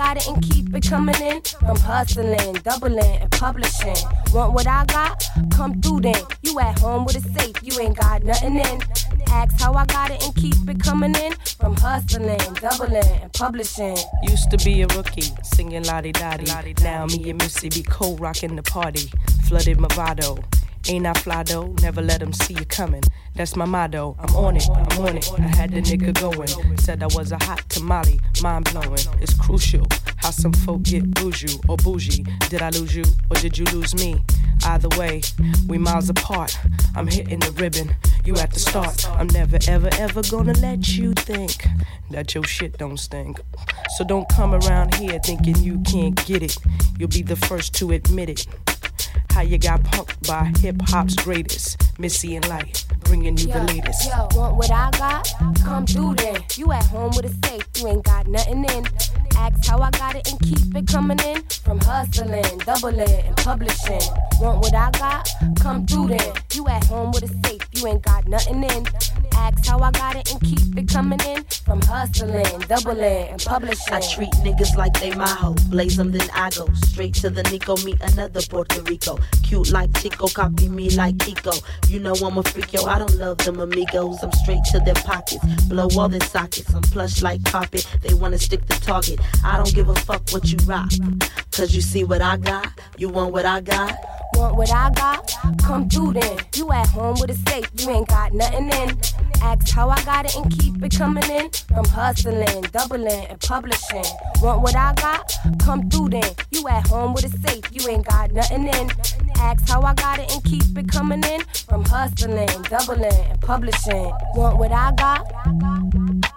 got it and keep it coming in. From hustling, doubling, and publishing. Want what I got? Come through then. You at home with a safe, you ain't got nothing in. Ask how I got it and keep it coming in. From hustling, doubling, and publishing. Used to be a rookie, singing lottie dottie. Now me and Missy be co rocking the party. Flooded Movado. Ain't I fly though? Never let them see you coming. That's my motto. I'm on it, I'm on it. I had the nigga going. Said I was a hot tamale, mind blowing. It's crucial how some folk get bougie or bougie. Did I lose you or did you lose me? Either way, we miles apart. I'm hitting the ribbon. You at the start. I'm never, ever, ever gonna let you think that your shit don't stink. So don't come around here thinking you can't get it. You'll be the first to admit it. How you got punked by hip hop's greatest, Missy and Lyte, bringing you yo, the latest. Yo, want what I got? Come through then. You at home with a safe, you ain't got nothing in. Ask how I got it and keep it coming in. From hustling, doubling, and publishing. Want what I got? Come through then. You at home with a safe, you ain't got nothing in. Ask how I got it and keep it coming in. From hustling, doubling, and publishing. I treat niggas like they my hoe. Blaze them, then I go straight to the Nico. Meet another Puerto Rico. Cute like Chico, copy me like Kiko. You know I'm a freak, yo. I don't love them amigos. I'm straight to their pockets. Blow all their sockets. I'm plush like carpet. They wanna stick the target. I don't give a fuck what you rock. Cause you see what I got. You want what I got? Want what I got? Come through then. You at home with a safe, you ain't got nothing in. Ask how I got it and keep it coming in. From hustling, doubling, and publishing. Want what I got? Come through then. You at home with a safe, you ain't got nothing in. Ask how I got it and keep it coming in. From hustling, doubling, and publishing. Want what I got?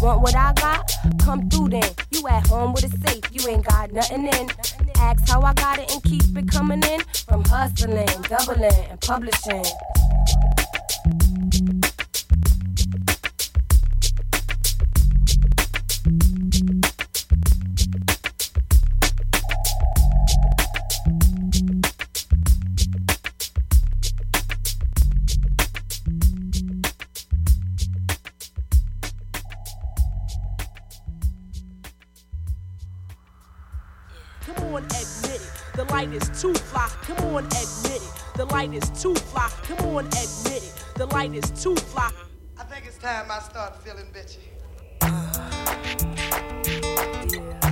Want what I got? Come through then. You at home with a safe, you ain't got nothing in. Ask how I got it and keep it coming in. From hustling, doubling, and publishing. Light is too fly. Come on, admit it. The light is too fly. Come on, admit it. The light is too fly. I think it's time I start feeling bitchy. Uh, you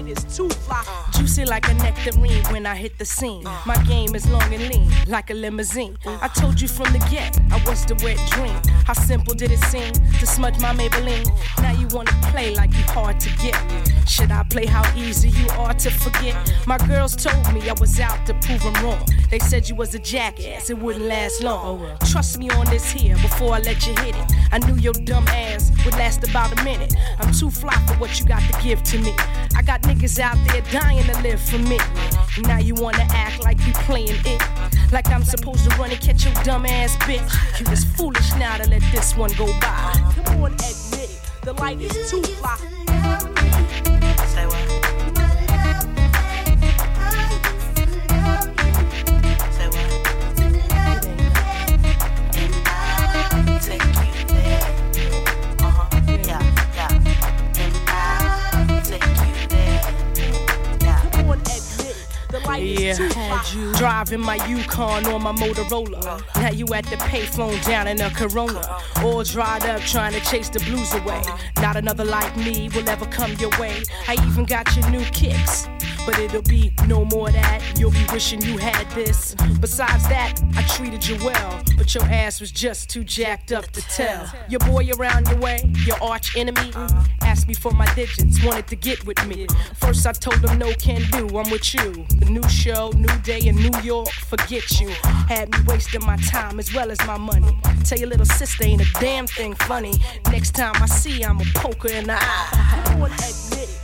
is too fly. Juicy like a nectarine when I hit the scene. My game is long and lean, like a limousine. I told you from the get, I was the wet dream. How simple did it seem to smudge my Maybelline? Now you wanna play like you hard to get. Should I play how easy you are to forget? My girls told me I was out to prove them wrong. They said you was a jackass, it wouldn't last long. Trust me on this here before I let you hit it. I knew your dumb ass would last about a minute. I'm too fly for what you got to give to me. I got niggas out there dying to live for me. Now you wanna act like you playing it. Like I'm supposed to run and catch your dumb ass bitch. You was foolish now to let this one go by. Come on, admit it. The light is too fly. Yeah, too had you driving my Yukon or my Motorola. Now you at the payphone down in a Corona. All dried up trying to chase the blues away. Not another like me will ever come your way. I even got your new kicks. But it'll be no more that. You'll be wishing you had this. Besides that, I treated you well. But your ass was just too jacked up to tell. Your boy around your way, your arch enemy, uh-huh. asked me for my digits, wanted to get with me. First I told him no can do, I'm with you. The new show, new day in New York, forget you. Had me wasting my time as well as my money. Tell your little sister ain't a damn thing funny. Next time I see, I'm a poker in the eye. Admit it.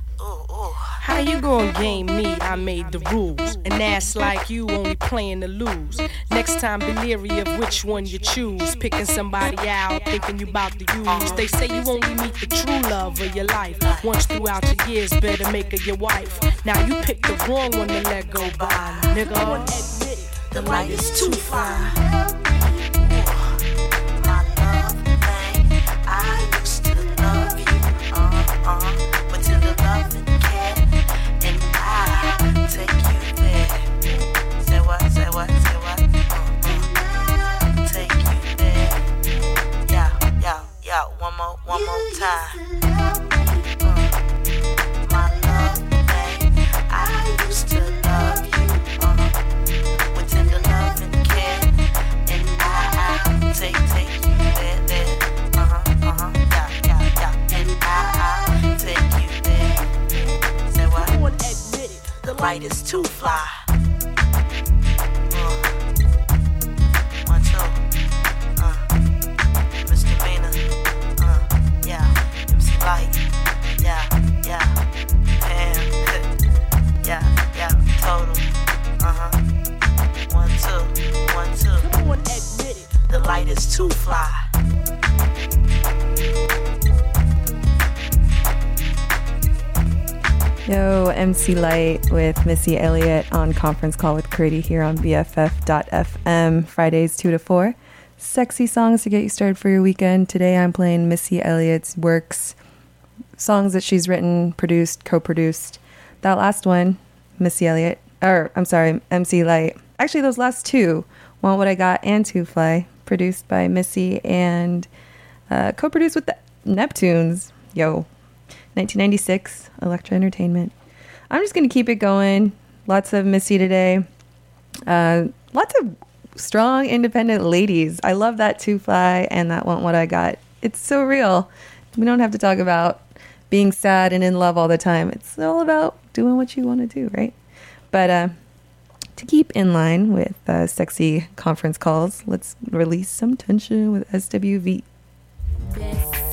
How you gonna game me? I made the rules. And that's like you only playing to lose. Next time, be leery of which one you choose. Picking somebody out, thinking you about to use. They say you only meet the true love of your life. Once throughout your years, better make her your wife. Now you picked the wrong one to let go by, nigga. The light is too far. Light is too fly. MC Lyte with Missy Elliott on conference call with Critty here on BFF.FM, Fridays 2 to 4. Sexy songs to get you started for your weekend. Today I'm playing Missy Elliott's works, songs that she's written, produced, co produced. That last one, Missy Elliott, or I'm sorry, MC Lyte. Actually, those last two, Want What I Got and Too Fly, produced by Missy and uh, co produced with the Neptunes. Yo, 1996, Elektra Entertainment. I'm just going to keep it going. Lots of Missy today. Uh, lots of strong, independent ladies. I love that Too Fly and that Want What I Got. It's so real. We don't have to talk about being sad and in love all the time. It's all about doing what you want to do, right? But uh, to keep in line with uh, sexy conference calls, let's release some tension with SWV. And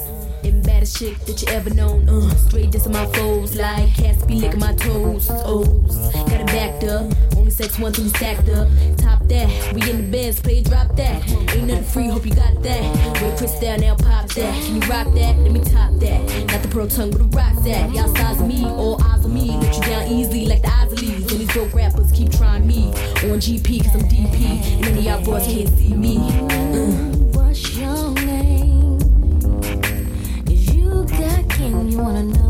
baddest chick that you ever known. Uh, straight dissing my foes like cats be licking my toes. O's got it backed up. Only sex one thing stacked up. Top that. We in the bins, play drop that. Ain't nothing free, hope you got that. Wait, Chris down now, pop that. Can you rock that? Let me top that. Got the pro tongue with the rocks that. Y'all size me, all eyes on me. Let you down easily like the eyes of Lees. And these broke rappers keep trying me. On GP, cause I'm DP. And any of y'all boys can't see me. Uh. What's your name? Wanna know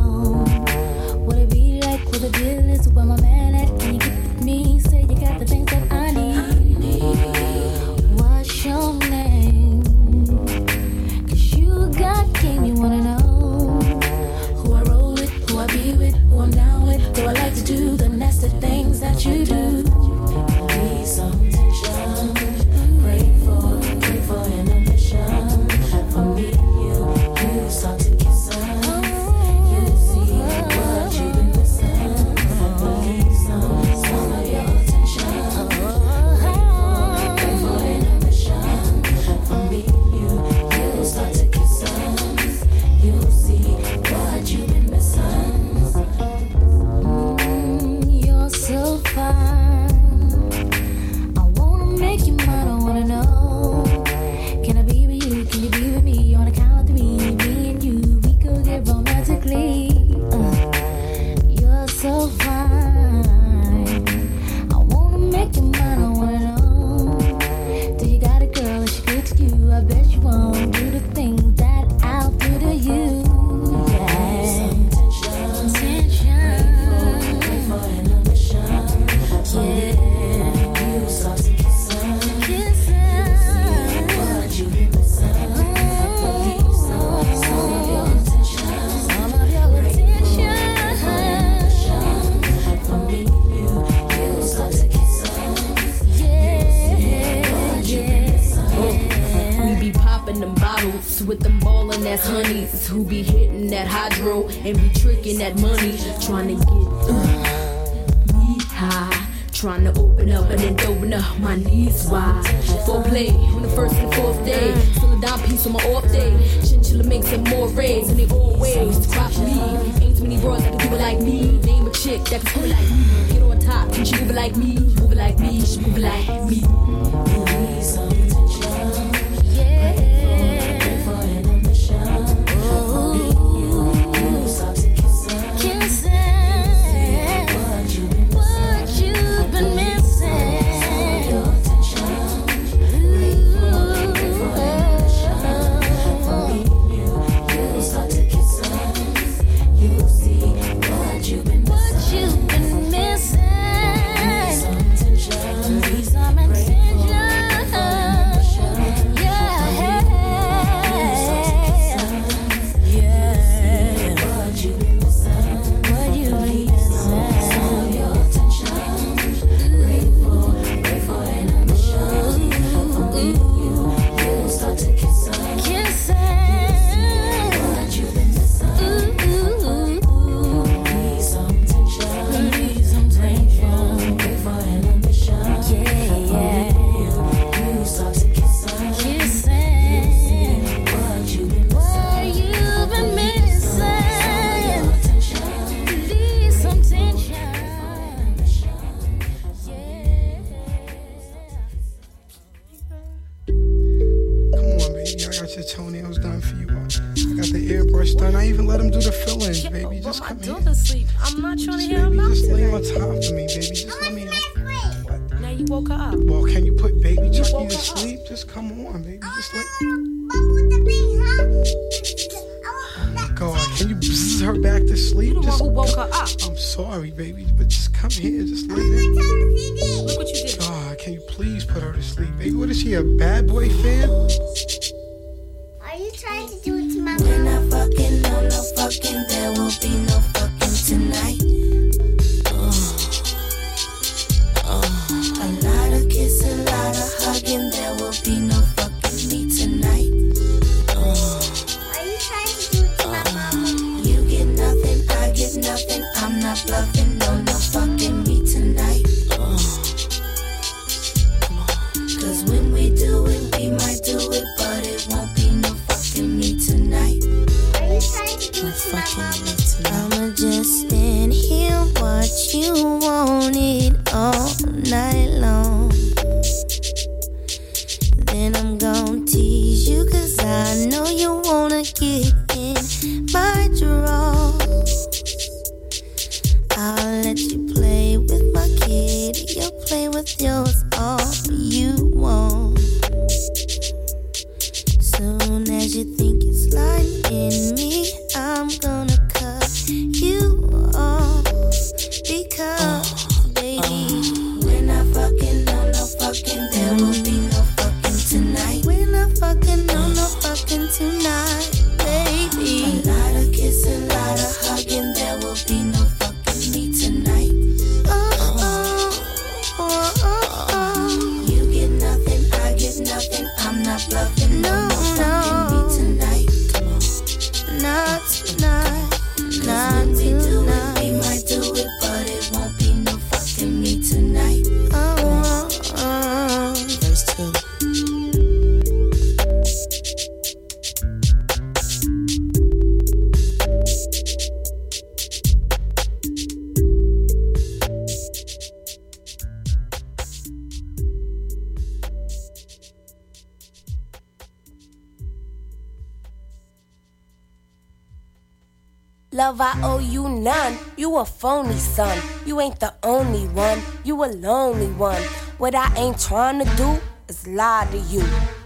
Love, I owe you none. You a phony son. You ain't the only one. You a lonely one. What I ain't trying to do is lie to you.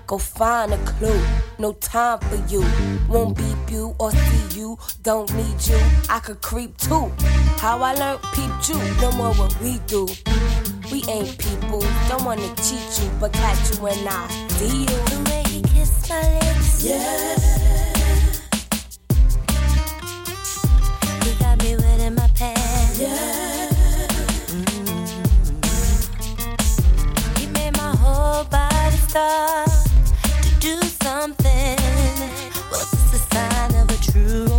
Go find a clue. No time for you. Won't beep you or see you. Don't need you. I could creep too. How I learned peep you. No more what we do. We ain't people. Don't wanna cheat you, but catch you when I see you. The way you kiss my lips. Yeah. In my pants. Yeah. Mm-hmm. You made my whole body start to do something. Well, it's a sign of a true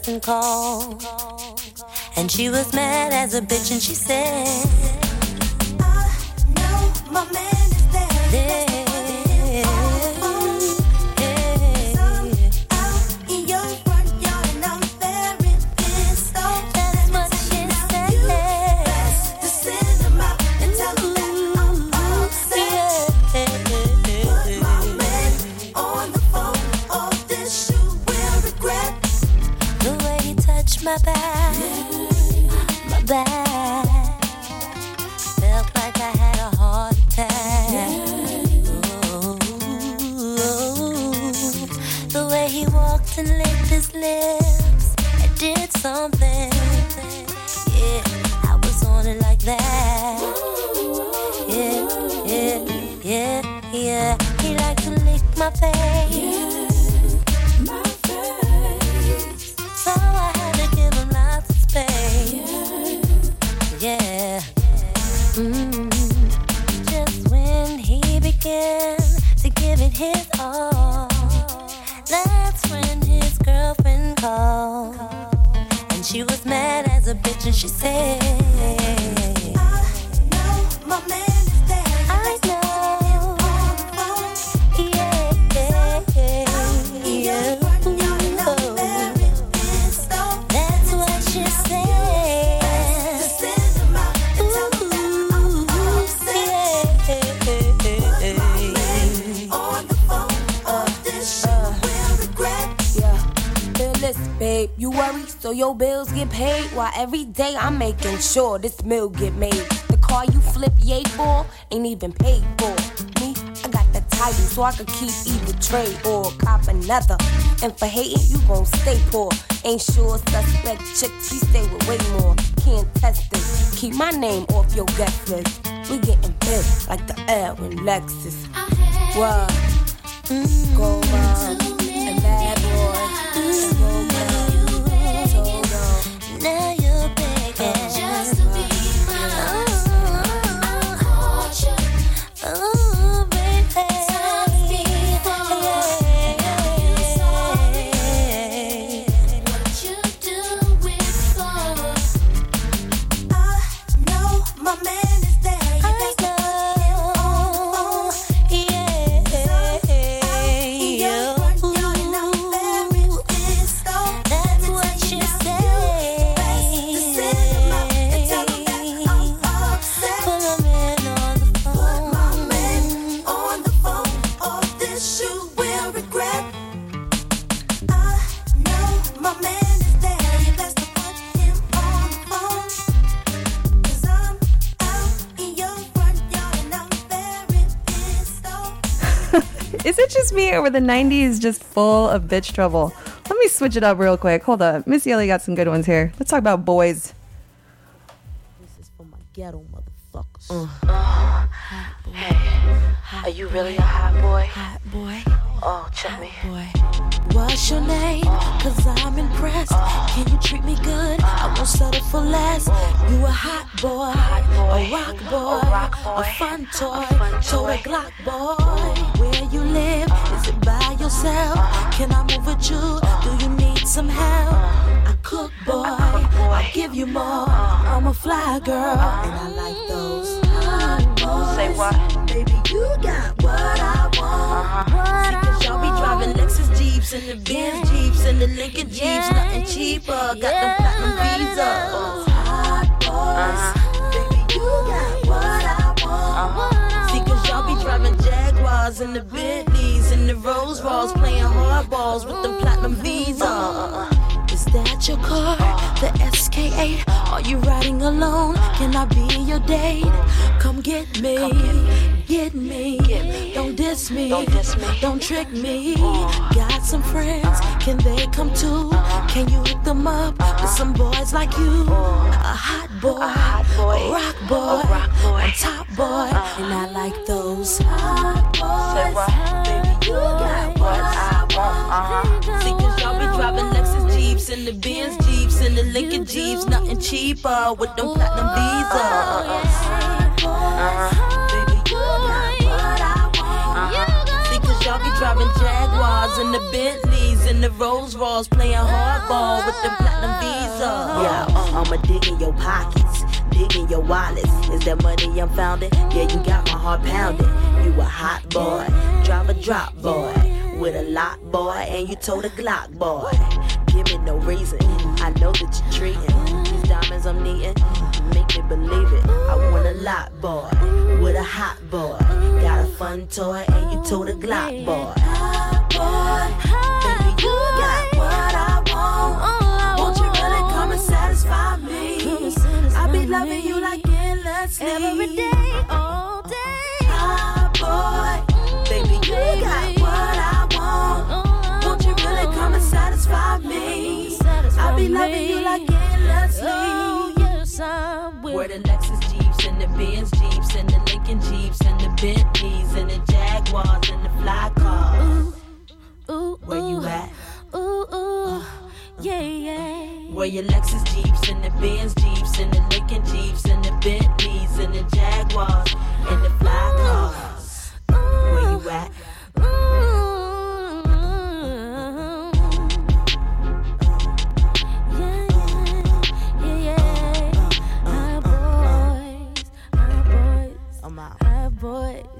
girlfriend called. And she was mad as a bitch and she said, I know my man lips, I did something. As a so your bills get paid while every day I'm making sure this meal get made. The car you flip yay for ain't even paid for. Me, I got the title so I could keep either trade or cop another. And for hating, you gon' stay poor. Ain't sure suspect chick, she stay with way more. Can't test this. Keep my name off your guest list. We getting big like the air in Lexus. What? Mm, go on. And bad boy. Mm, now were the 90s just full of bitch trouble? Let me switch it up real quick. Hold up. Missy Elliott got some good ones here. Let's talk about boys. This is for my ghetto motherfuckers. Uh, hey, are you really a hot boy? Hot boy. Oh, check hot me. Boy. What's your name? Cause I'm impressed. Can you treat me good? I won't settle for less. You a hot boy, a rock boy, a fun toy, toy Glock boy. Where you live? Is it by yourself? Can I move with you? Do you need some help? I cook boy, I give you more. I'm a fly girl, and I like those hot boys. Say what? Baby, you got what I want. Uh-huh. What I y'all be driving Lexus Jeeps and the Benz Jeeps and the Lincoln Jeeps, nothing cheaper. Got them platinum visas. Hot boys, baby, you got what I want. See, cause y'all be driving Jaguars and the Bentleys and the Rolls Royce, playing hardballs with them platinum visas. Is that your car? The SK8? Are you riding alone? Can I be your date? Come get me. Get me. Don't diss me. Don't trick me. Got some friends. Can they come too? Can you hook them up with some boys like you? A hot boy. A rock boy. A top boy. Uh-huh. And I like those hot boys. Baby, you got what I want. Uh-huh. See, cause y'all be driving Lexus Jeeps and the Benz Jeeps and the Lincoln Jeeps, nothing cheaper with them platinum visas. Baby, you got what I want. See, y'all be driving Jaguars and the Bentleys and the Rolls Royce playing hardball with the platinum visa. Yeah, uh, I'ma dig in your pockets, dig in your wallets. Is that money I'm founding? Yeah, you got my heart pounding. You a hot boy, drive a drop boy with a lot boy, and you told a Glock boy. Give me no reason, I know that you're treating these diamonds I'm needing. Make me believe it. I want a lot boy with a hot boy. Got a fun toy, and you told a Glock boy. Hot boy, baby, you got what I want. Won't you really come and satisfy me? I be loving you like endlessly. Every day, be loving you like endlessly. Oh, yes, I will. Where the Lexus Jeeps and the Benz Jeeps and the Lincoln Jeeps and the Bentleys and the Jaguars and the fly cars. Ooh, ooh, Where you at? ooh, ooh, yeah, yeah. Where your Lexus Jeeps and the Benz Jeeps and the Lincoln Jeeps and the Bentleys and the Jaguars and the fly cars. Where you at? I'm boys,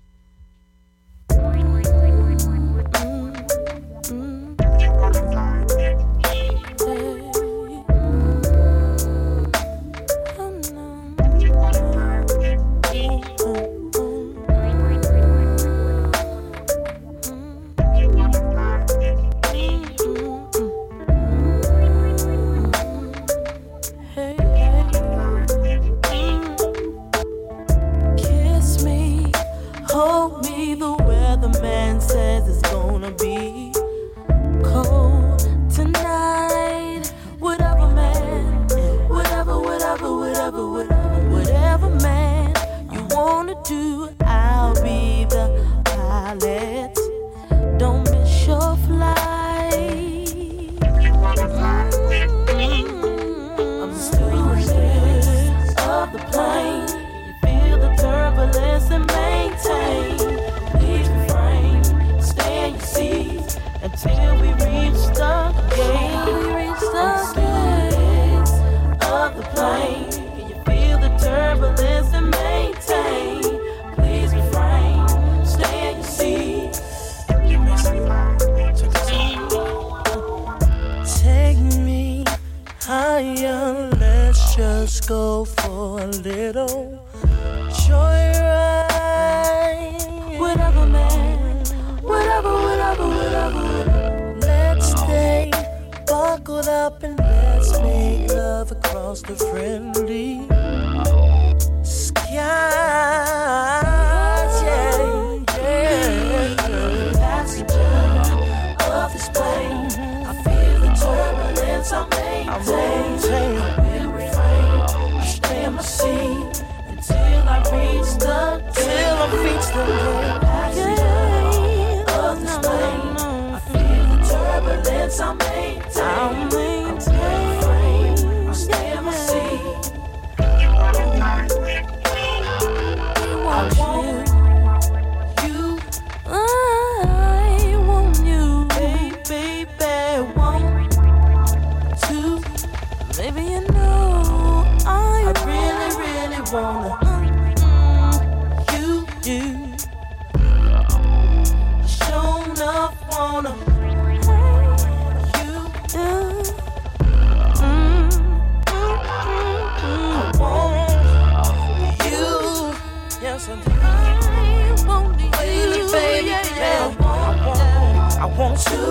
do.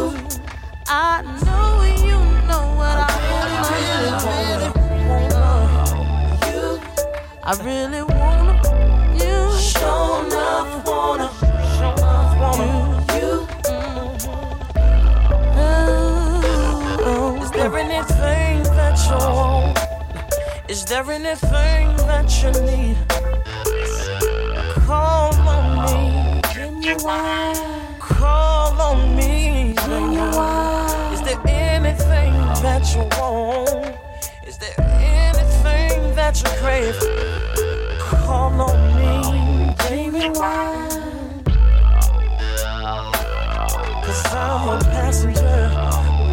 I know you know what I, really, want. Really, really you. I really wanna you. Show enough wanna. Show enough to you. Oh, oh. Is there anything that you want? Is there anything that you need? Call on me. Can you why? Call on me anything you want? Is there anything that you want? Is there anything that you crave? Call on me, baby, why? Cause I'm a passenger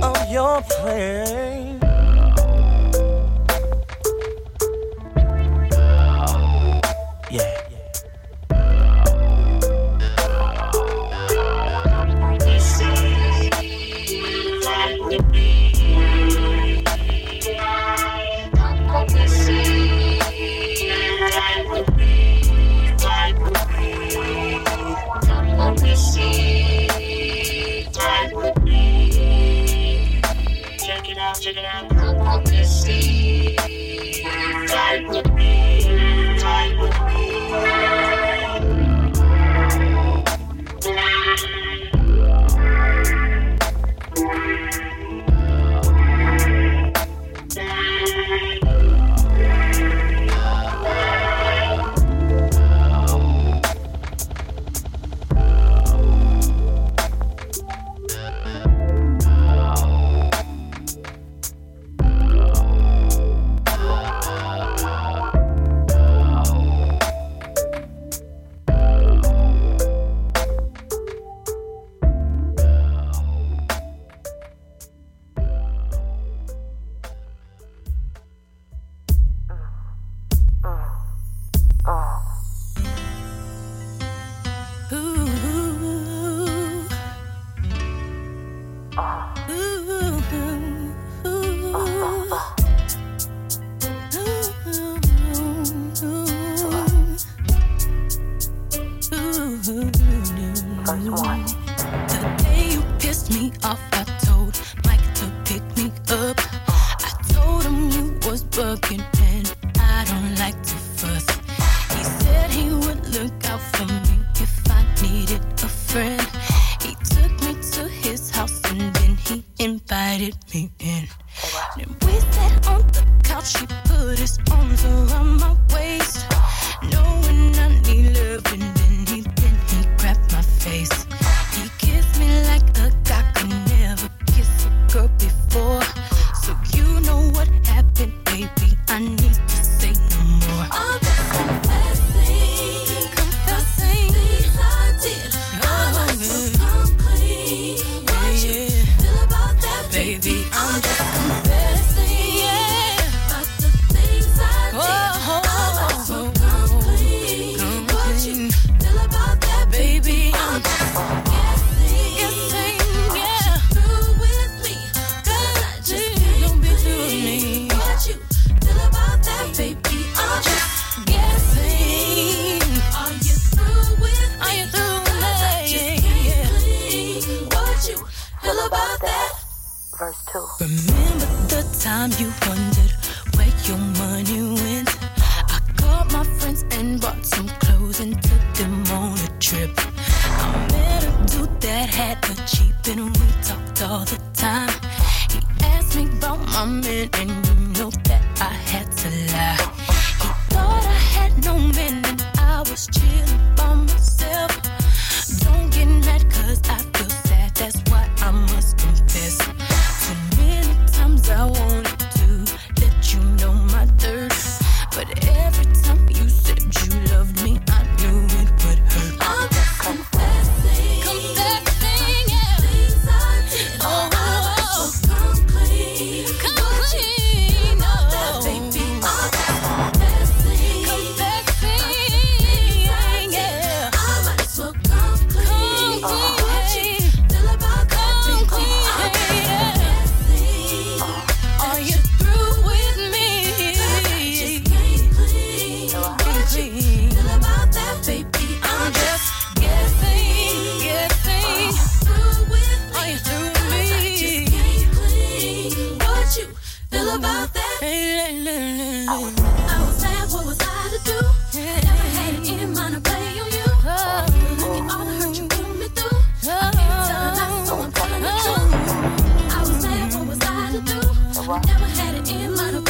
of your plane. Never had it in my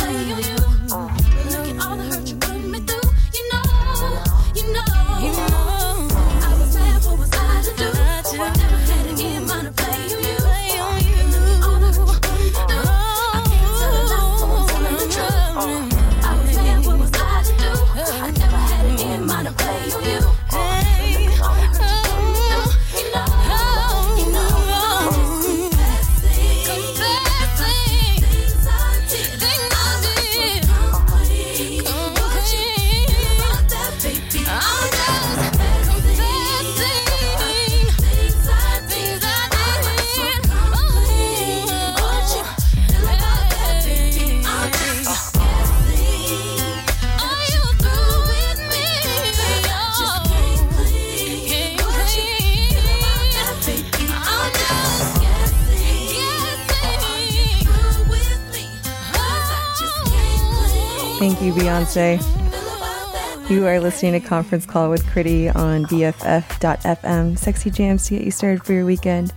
Beyonce. You are listening to Conference Call with Critty on BFF.FM, sexy jams to get you started for your weekend.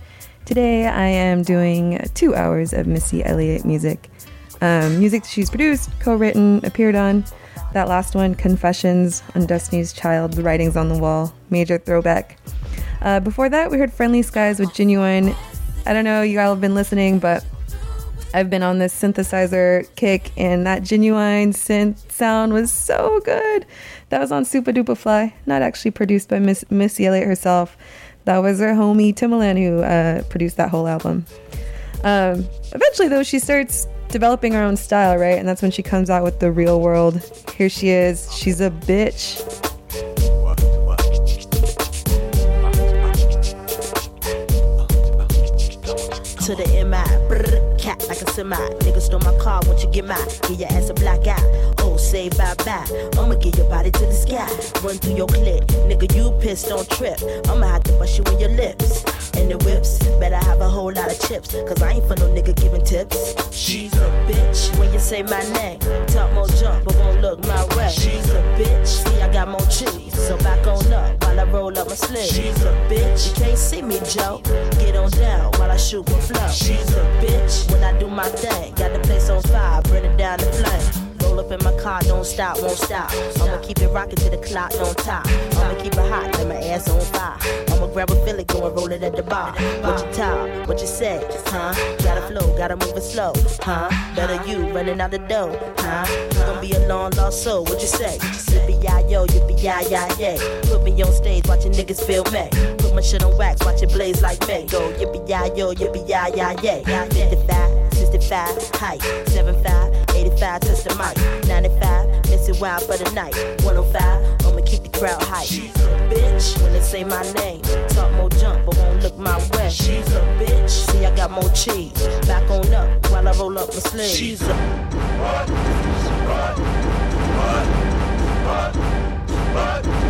Today I am doing two hours of Missy Elliott music. Um, music that she's produced, co written, appeared on. That last one, Confessions on Destiny's Child, The Writings on the Wall, major throwback. Uh, before that, we heard Friendly Skies with Ginuwine. I don't know, you all have been listening, but I've been on this synthesizer kick, and that genuine synth sound was so good. That was on Supa Dupa Fly, not actually produced by Miss Missy Elliott herself. That was her homie Timbaland who uh, produced that whole album. Um, eventually, though, she starts developing her own style, right? And that's when she comes out with the real world. Here she is. She's a bitch. to the MI. Like a semi. Nigga stole my car, won't you get mine? Get your ass a black eye. Oh, say bye bye. I'ma get your body to the sky. Run through your clip. Nigga, you pissed, don't trip. I'ma have to bust you in your lips. And the whips, better have a whole lot of chips. Cause I ain't for no nigga giving tips. She's a bitch when you say my name. Talk more jump, but won't look my way. She's a bitch. See, I got more cheese. So back on up while I roll up my sleeve. She's a bitch. You can't see me, Joe. Get on down while I shoot my flow. She's a bitch when I do my thing. Got the place on fire, burn it down the flame. Roll up in my car, don't stop, won't stop. I'ma keep it rocking till the clock don't top. I'ma keep it hot, let my ass on fire. I'ma grab a Philly, go and roll it at the bar. What you talk, what you say, huh? Gotta flow, gotta move it slow, huh? Better you running out the door, huh? You gonna be a long lost soul, what you say? Yippee yi yo, yippee yi yi yay. Put me on stage, watching niggas feel me. Put my shit on wax, watch it blaze like me. Go yippee yi yo, yippee yi yi yay. 55, 65, height, 75, 85, touch the mic. 95, missing wild for the night. 105, I'ma keep the crowd hype. She's a bitch when they say my name. Talk more jump, but won't look my way. She's a bitch. See, I got more cheese. Back on up while I roll up my sleeves. She's a. What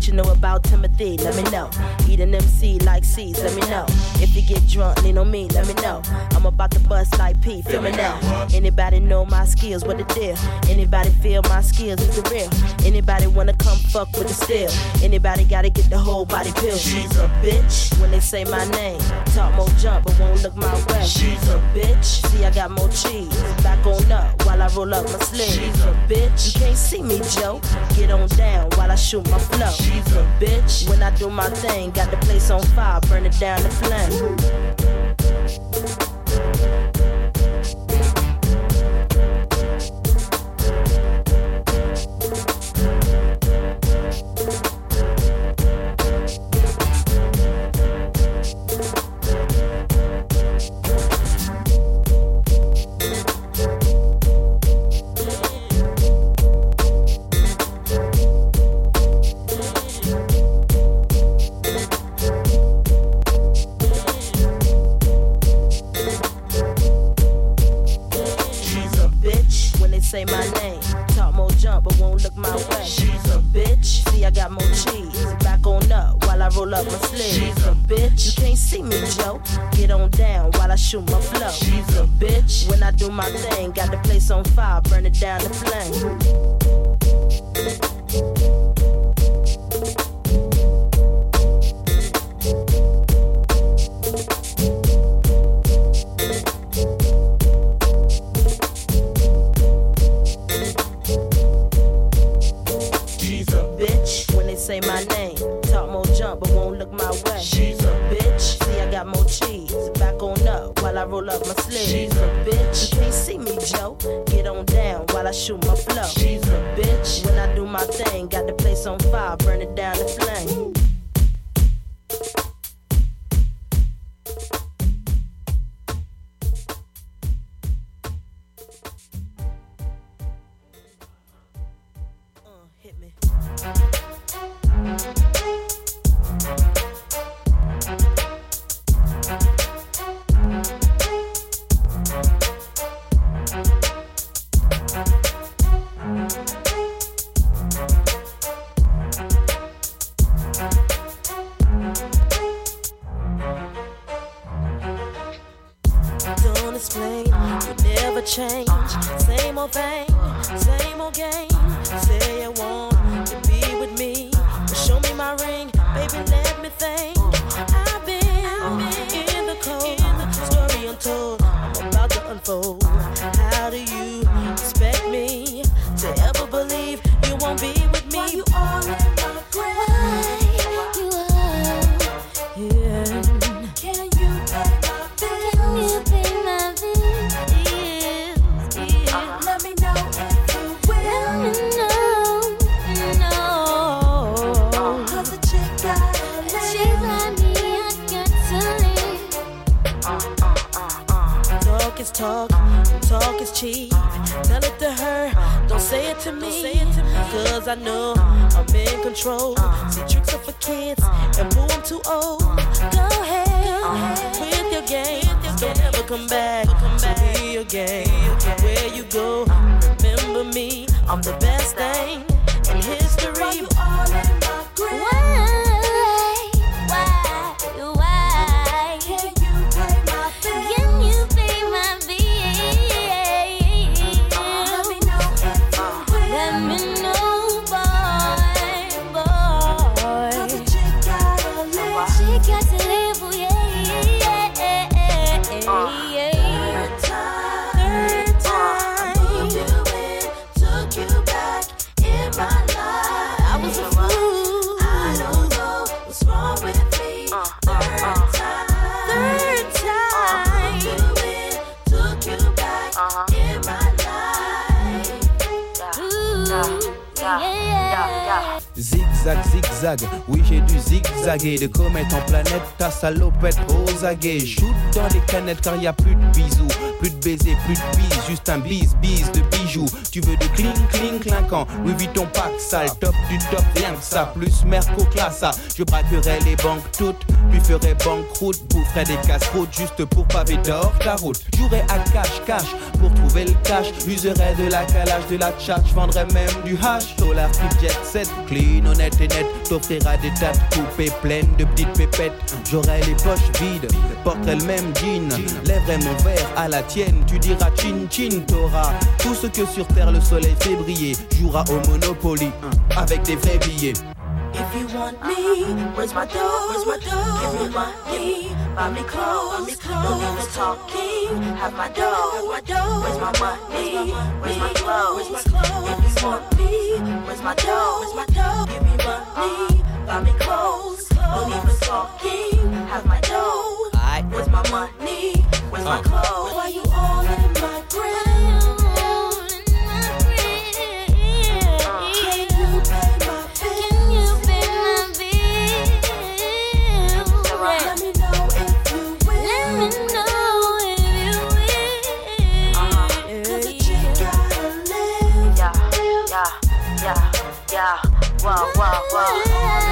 you know about Timothy? Let me know. Eat an MC like C's, let me know. If you get drunk, lean on me, let me know. I'm about to bust like P, feel me now. Anybody know my skills, what the deal? Anybody feel my skills is the real? Anybody wanna come fuck with the steel? Anybody gotta get the whole body pill? She's a bitch when they say my name. Talk more jump, but won't look my way. She's a bitch. See, I got more cheese. Back on up while I roll up my sleeve. She's a bitch. You can't see me, Joe. Get on down while I shoot my flow. She's a bitch. When I do my thing, got the place on fire, burn it down to flame. Thing, got the place on fire, burn it down to flame. De comète en planète, ta salopette aux aguets Shoot dans les canettes car y a plus de bisous. Plus de baisers, plus de bises, juste un bis, bis de bijoux. Tu veux de cling, cling, clinquant. Louis Vuitton pack sale, top du top, rien que ça. Plus Merco classe Je braquerai les banques toutes Puis ferai banqueroute, boufferai des casse-routes Juste pour paver d'or ta route. Jouerai à cash, cash pour trouver le cash. Userai de la calage, de la tchatch Vendrai même du hash. Dollar type jet set, clean, honnête et net. T'offrira des de coupées pleines de petites pépettes. J'aurai les poches vides, porterai le même jean. Lèverai mon verre à la tienne Tu diras chin chin, t'auras Tout ce que sur terre le soleil fait briller. Jouera au Monopoly avec des vrais billets If you want me, where's my dough? Where's my dough? Give me money, buy me clothes. No need for talking, have my dough. Have my dough. Where's my money? Where's my clothes? Where's my clothes? If you want me, where's my dough? Where's my dough? Give me money, buy me clothes. No need for talking, have my dough. Where's my money? Where's my uh. clothes? Why you all in 哇哇哇！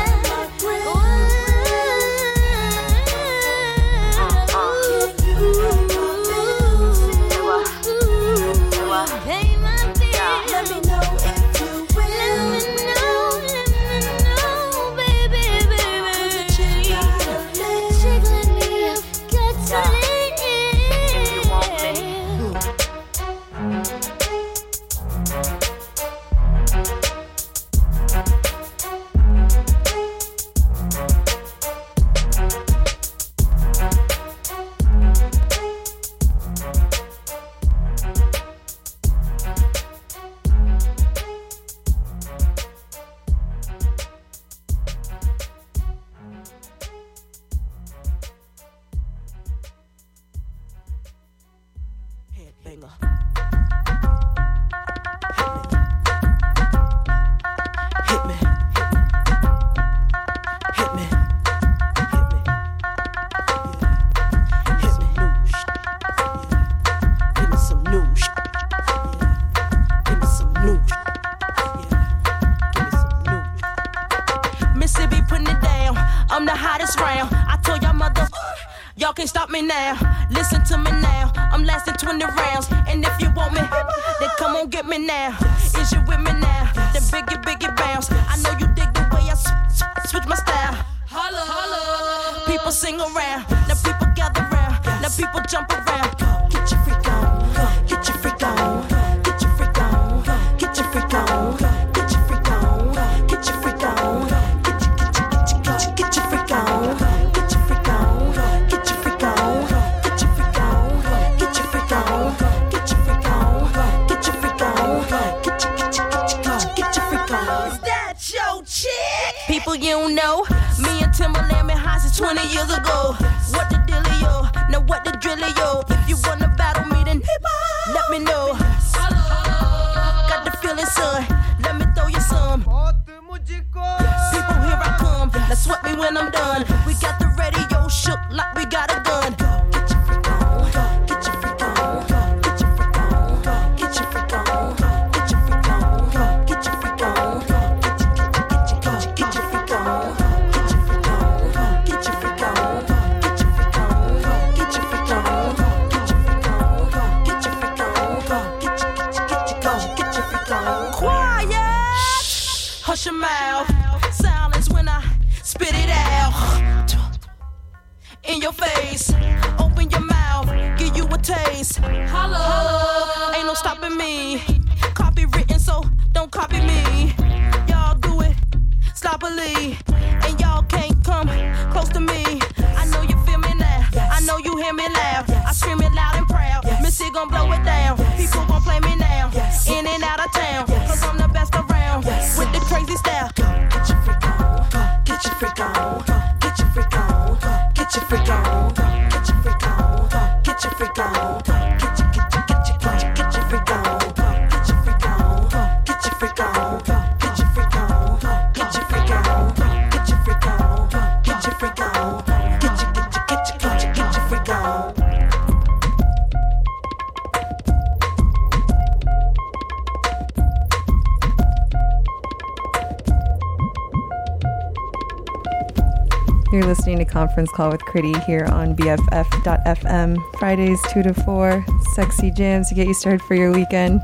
conference call with Critty here on BFF.FM. Fridays, 2 to 4, sexy jams to get you started for your weekend.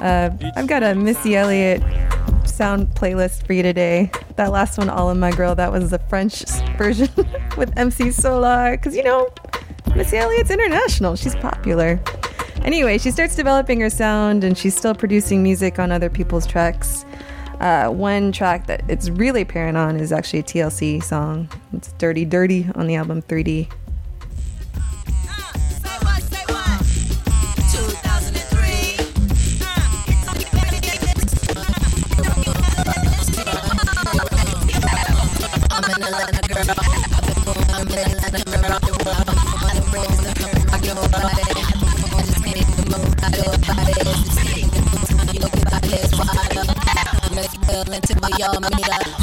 Uh, I've got a Missy Elliott sound playlist for you today. That last one, All in My Grill, that was the French version with MC Solaar, because you know, Missy Elliott's international. She's popular. Anyway, she starts developing her sound and she's still producing music on other people's tracks. Uh, one track that it's really apparent on is actually a TLC song it's Dirty Dirty on the album 3D. Y'all, my nigga.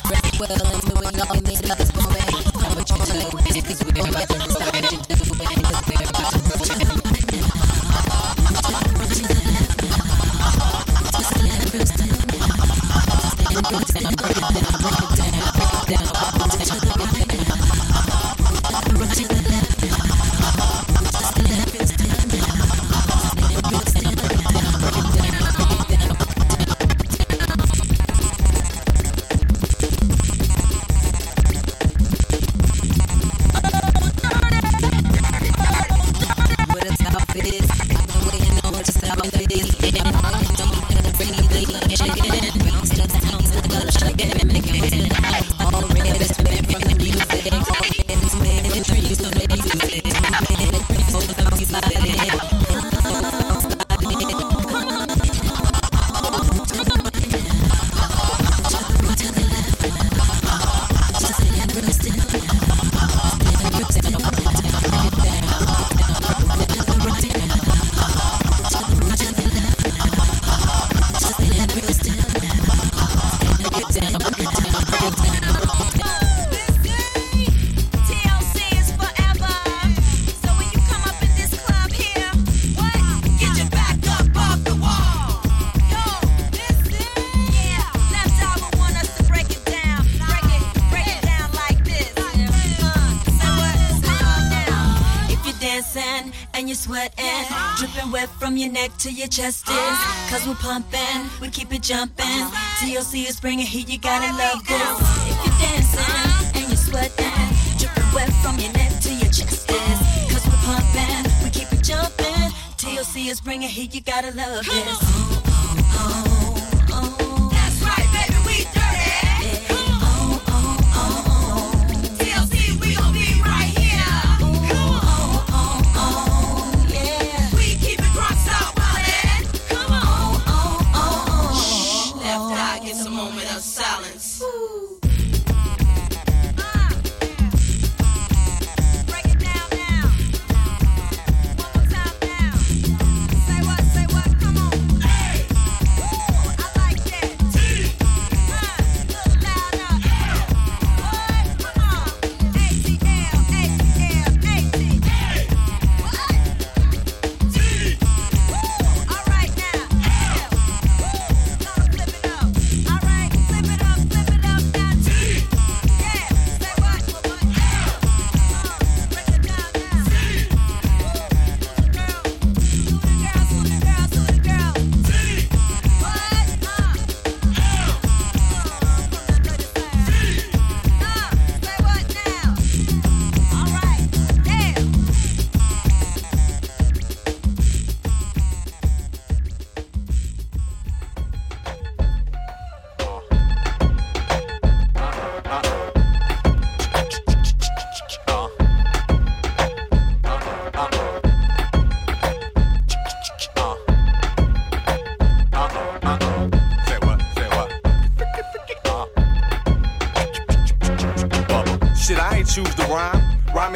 till your chest is. Cause we're pumping, we keep it jumping. TLC is bringing heat, you gotta love this. If you're dancing and you're sweating, dripping wet from your neck to your chest is. Cause we're pumping, we keep it jumping. TLC is bringing heat, you gotta love this. Oh, oh, oh, oh. oh.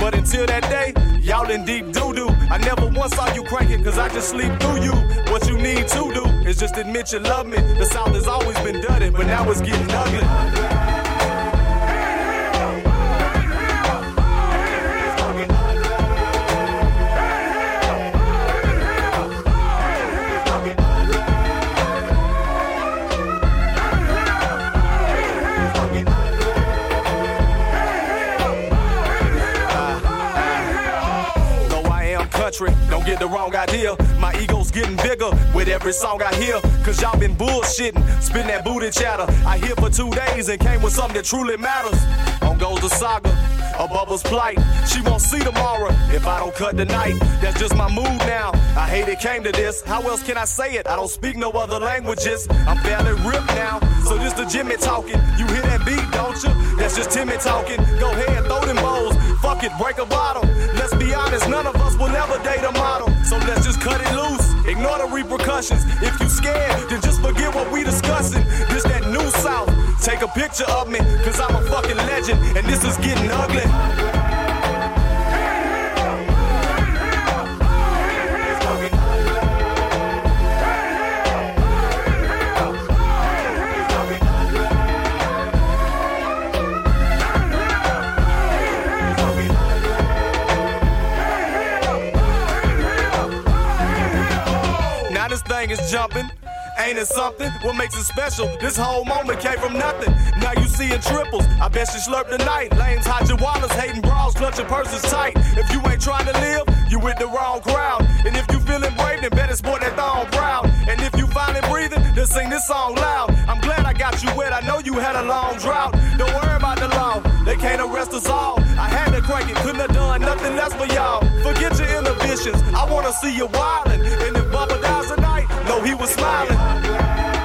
But until that day, y'all in deep doo doo. I never once saw you cranking, cause I just sleep through you. What you need to do is just admit you love me. The South has always been dirty, but now it's getting ugly. The wrong idea. My ego's getting bigger with every song I hear. Cause y'all been bullshitting, spitting that booty chatter. I here for two days and came with something that truly matters. On goes the saga, a bubble's plight. She won't see tomorrow if I don't cut tonight. That's just my mood now. I hate it came to this. How else can I say it? I don't speak no other languages. I'm fairly ripped now. So this the Jimmy talking. You hear that beat, don't you? That's just Timmy talking. Go ahead, throw them bowls. Fuck it, break a bottle. Let's be honest, none of us will ever date a model. So let's just cut it loose. Ignore the repercussions. If you scared, then just forget what we discussing. This that new South. Take a picture of me, cause I'm a fucking legend, and this is getting ugly. Thing is jumping. Ain't it something? What makes it special? This whole moment came from nothing. Now you seeing triples. I bet you slurp tonight. Lames, hot wallets, hating bras, clutching purses tight. If you ain't trying to live, you with the wrong crowd. And if you feeling brave, then better sport that thong proud. And if you finally breathing, then sing this song loud. I'm glad I got you wet. I know you had a long drought. Don't worry about the law. They can't arrest us all. I had to crank it, couldn't have done nothing less for y'all. Forget your inhibitions. I wanna see you wildin'. And if Bubba dies tonight, he was smiling.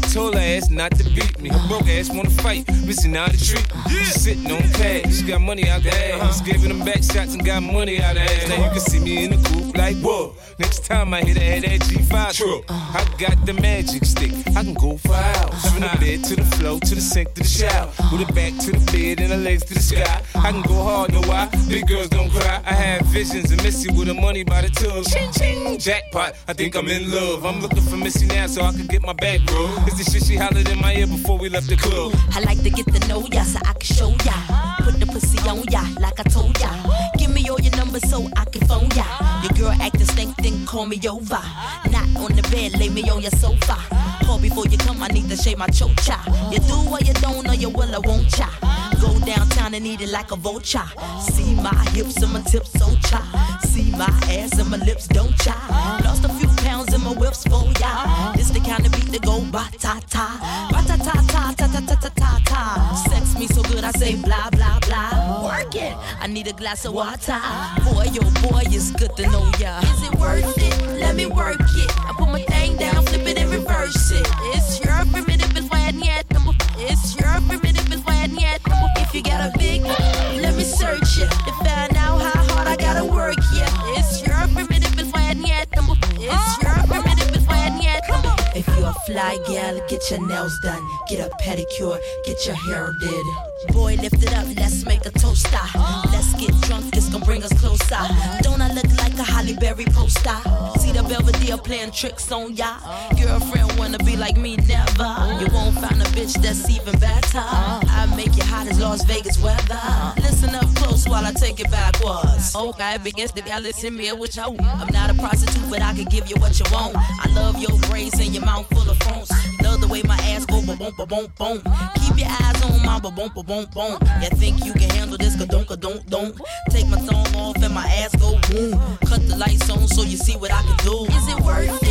Told her ass not to beat me. Her broke ass wanna fight, missing how to treat me. She sitting on cash, she got money out the ass. Giving them back shots and got money out the ass. Now you can see me in the coupe like whoa. Next time I hit her head that G5 truck. I got the magic stick, I can go for hours. From the bed to the floor, to the sink to the shower. With her back to the bed and her legs to the sky. I can go hard, know why? Big girls don't cry. I have visions of Missy with the money by the tub. Ching ching, jackpot. I think I'm in love. I'm looking for Missy now so I can get my back, bro. Is the shit she hollered in my ear before we left the club? I like to get to know ya so I can show ya. Put the pussy on ya like I told ya. Give me all your numbers so I can phone ya. Girl acting stink, then call me over. Not on the bed, lay me on your sofa. Call before you come, I need to shave my chocha. You do or you don't, or you will or won't cha. Go downtown and eat it like a vulture. See my hips and my tips so cha. See my ass and my lips don't cha. Lost a few pounds in my whips for ya. This the kind of beat that go ba ta ta, ba ta ta ta ta ta ta ta ta ta. Sex me so good I say blah blah blah. Work it. I need a glass of water. Boy, yo boy, it's good to know ya. Is it worth it? Let me work it. I put my thing down, flip it and reverse it. It's your primitive, it's I need It's your primitive, it's I need If you got a big, let me search it. To find out how hard I gotta work, yeah. It's your primitive, it's I need It's your If you're a fly gal, get your nails done. Get a pedicure, get your hair did. Boy, lift it up, let's make a toaster. Let's get drunk, it's gonna bring us closer. Don't I look like a Halle Berry poster? See the Belvedere playing tricks on ya. Girlfriend wanna be like me, never. You won't find a bitch that's even better. I make you hot as Las Vegas weather. Listen up close while I take it backwards. Okay, begins to y'all listen me what you I'm not a prostitute, but I can give you what you want. I love your braids and your mouth full of phones. Love the way my ass go boom boom boom boom. Keep your eyes on my boom boom boom. You think you can handle this? Ka don't, don't. Take my tongue off and my ass go boom. Cut the lights on so you see what I can do. Is it worth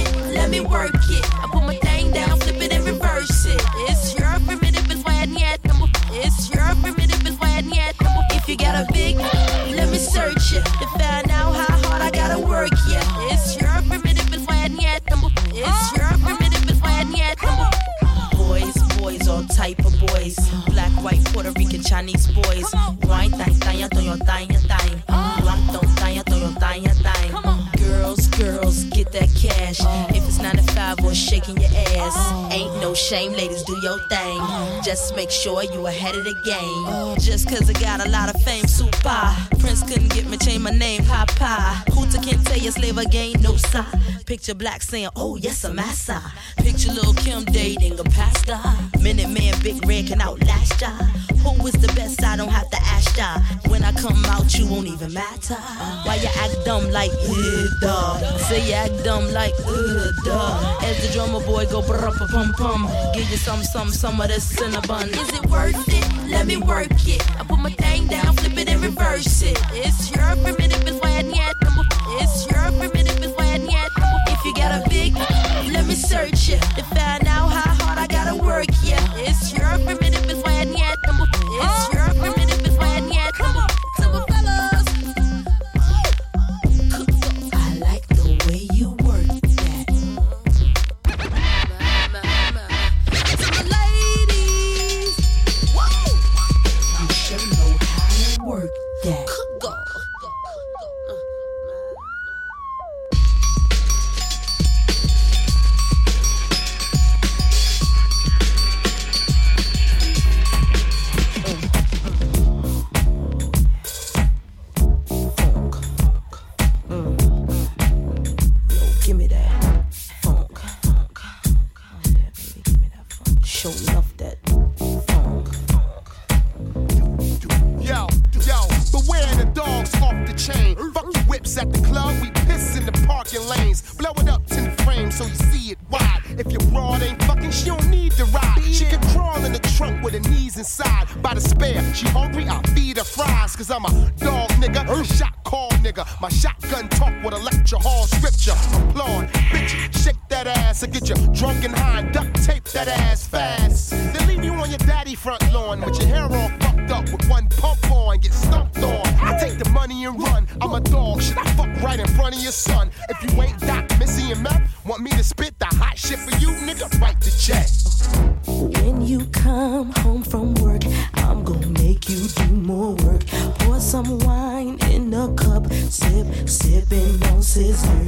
Chinese boys. Wine time, time, Toyota time. Ram don't time, Toyota time. Girls, girls, get that cash. If it's not a five, we're shaking your ass. Ain't no shame, ladies, do your thing. Just make sure you ahead of the game. Just cause I got a lot of fame, super. Prince couldn't get me, change my name, Papa. Hooter can't tell you slave again, no sir. Picture black saying, oh yes, I'm massa. Picture Lil' Kim dating a pastor. Minute Man, Big Red can outlast ya. Who is the best? I don't have to ask ya. When I come out, you won't even matter. Why you act dumb like, uh, duh. Say you act dumb like, uh, duh. As the drummer boy go brr pum pum. Give you some, some, some of this cinnamon. Is it worth it? Let me work it. I put my thing down, flip it and reverse it. It's your primitive, it's why I need It's your primitive, it's why I need If you got a big, let me search it to find out how hard I gotta work. Yeah, it's your primitive, front of your son? If you ain't Doc, Missy, and Meth, want me to spit the hot shit for you, nigga? Write the check. When you come home from work, I'm gonna make you do more work. Pour some wine in a cup, sip, sipping on scissor.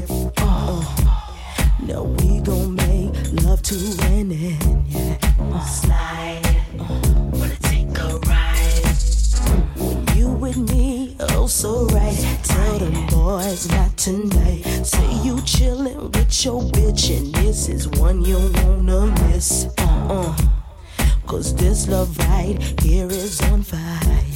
Your bitch, and this is one you wanna miss. Uh, uh. Cause this love right here is on fire.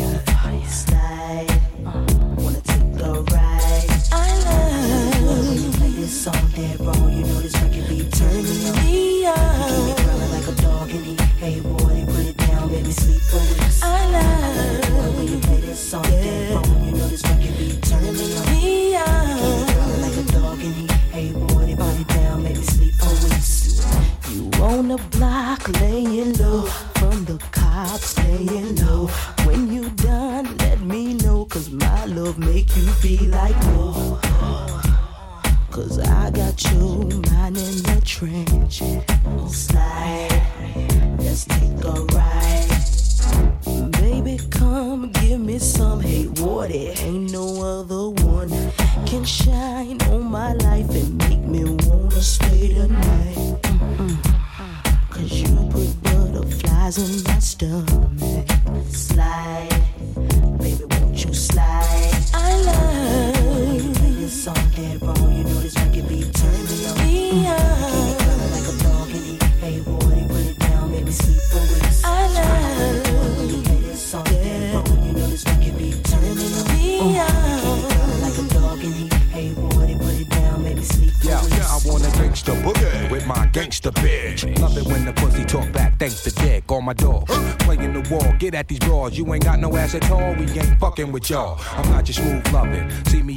At all, we ain't fucking with y'all. I'm not just smooth loving.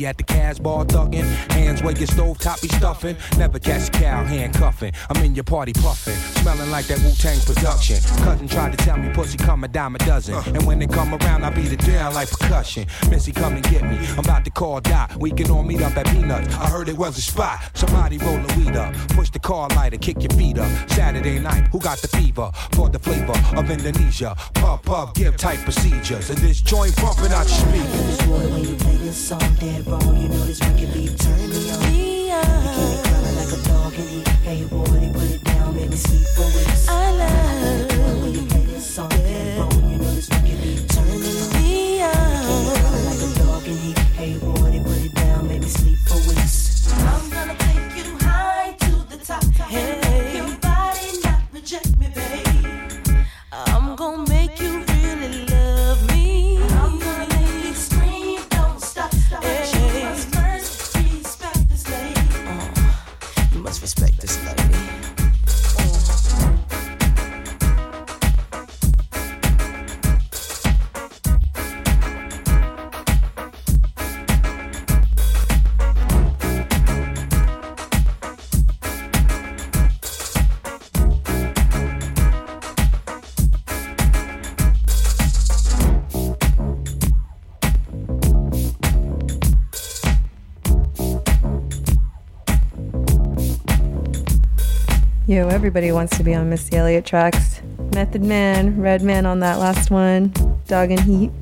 At the Cas bar thugging, hands where your stove top be stuffing. Never catch a cow handcuffing. I'm in your party puffing, smelling like that Wu Tang production. Cousin tried to tell me pussy come a dime a dozen, and when they come around, I beat it down like percussion. Missy, come and get me. I'm about to call Dot. We can all meet up at Peanuts. I heard it was a spot. Somebody roll the weed up, push the car lighter, kick your feet up. Saturday night, who got the fever for the flavor of Indonesia? Puff, puff, give tight procedures, and this joint bumping out your speakers. When you play this song dead you know this record be turning on. Yo, everybody wants to be on Missy Elliott tracks. Method Man, Redman on that last one, Dog and Heat.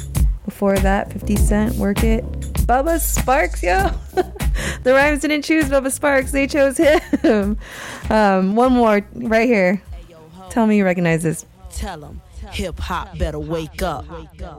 Before that, 50 Cent, Work It. Bubba Sparxxx, yo. the rhymes didn't choose Bubba Sparxxx, they chose him. Um, one more right here. Tell me you recognize this. Tell them hip hop better wake up. Yeah,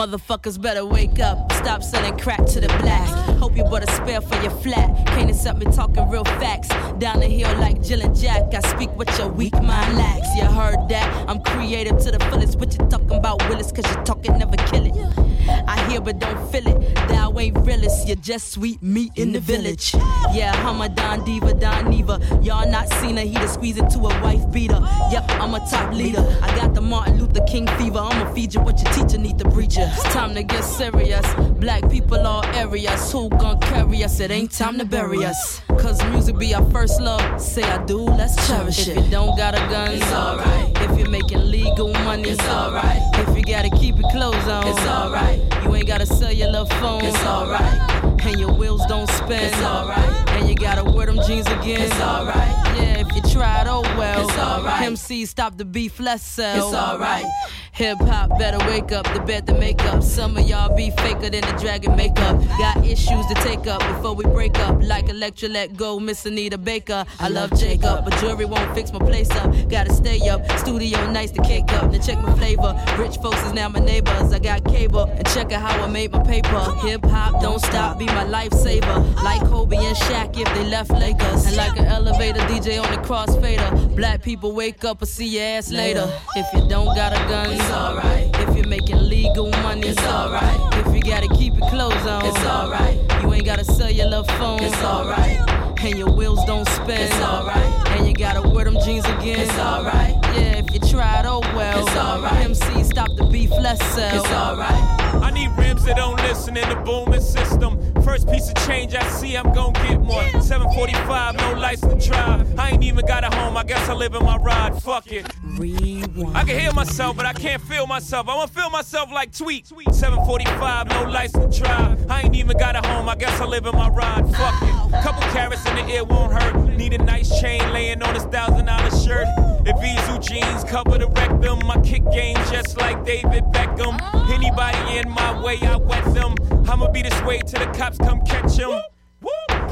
Motherfuckers better wake up. stop selling crack to the blacks. Hope you bought a spare for your flat. Can't accept me talking real facts. Down the hill like Jill and Jack. I speak what your weak mind lacks. You heard that? I'm creative to the fullest. What you talking about, Willis? Cause you talking never kill it. I hear but don't feel it. Thou ain't realist. You're just sweet meat in the village. Yeah, I'm a Don Diva, Don Neva. Y'all not seen her. He to squeeze it to a wife beater. Yep, I'm a top leader. I got the Martin Luther King fever. I'ma feed you what your teacher need to breach you. It's time to get serious. Black people all areas. Who gon' carry us? It ain't time to bury us. Cause music be our first love. Say I do, let's cherish it. If you don't got a gun, it's alright. If you're making legal money, it's alright. If you gotta keep your clothes on, it's alright. You ain't gotta sell your love phone, it's alright. And your wheels don't spin, it's alright. And you gotta wear them jeans again, it's alright. Yeah, if you tried, oh well. It's alright. MC stop the beef, let's sell. It's alright. Hip hop better wake up, the bed to make up. Some of y'all be faker than the dragon makeup. Got issues to take up before we break up. Like Elektra let go, Miss Anita Baker. I love Jacob, but jewelry won't fix my place up. Gotta stay up, studio nights to cake up. Then check my flavor. Rich folks is now my neighbors. I got cable and check out how I made my paper. Hip hop don't stop, be my lifesaver. Like Kobe and Shaq if they left Lakers. And like an elevator DJ on the crossfader. Black people wake up and see your ass later. If you don't got a gun, it's alright. If you're making legal money, it's alright. If you gotta keep your clothes on, it's alright. You ain't gotta sell your love phone, it's alright. And your wheels don't spin, it's alright. And you gotta wear them jeans again, it's alright. Yeah, you tried, oh well. It's alright. MC, stop the beef, let's sell. It's alright. I need rims that don't listen in the booming system. First piece of change I see, I'm gon' get one. 745, no license to drive. I ain't even got a home, I guess I live in my ride. Fuck it. Rewind. I can hear myself, but I can't feel myself. I wanna feel myself like Tweet. 745, no license to drive. I ain't even got a home, I guess I live in my ride. Fuck it. Couple carrots in the ear won't hurt. Need a nice chain laying on this thousand dollar shirt. If jeans cover the rectum, my kick game just like David Beckham. Anybody in my way, I wet them. I'ma be this way till the cops come catch him.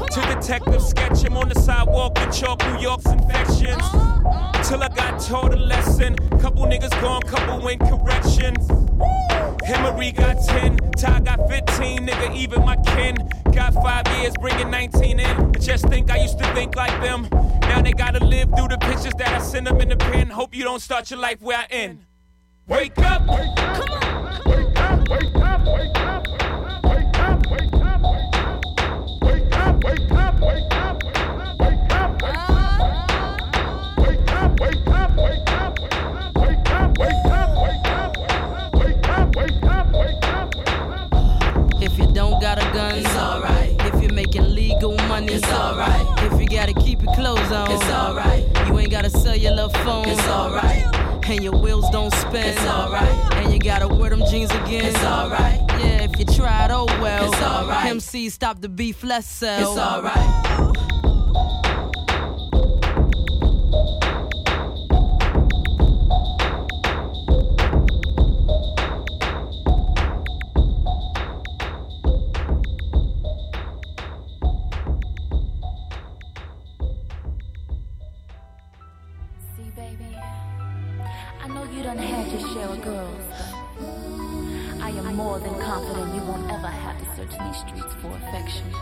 To detective sketch him on the sidewalk and chalk New York's infections. Till I got taught a lesson. Couple niggas gone, couple went correction. Emery got 10, Ty got 15, nigga, even my kin. Got five years, bringing 19 in. I just think I used to think like them. Now they gotta live through the pictures that I send them in the pen. Hope you don't start your life where I end. Wake up! Wake up! Come on! Wake up! Wake up! Wake up! Keep your clothes on, it's alright. You ain't gotta sell your love phone, it's alright. And your wheels don't spin, it's alright. And you gotta wear them jeans again, it's alright. Yeah, if you tried, oh well, it's alright. MC, stop the beef, let's sell, it's alright. Streets affection.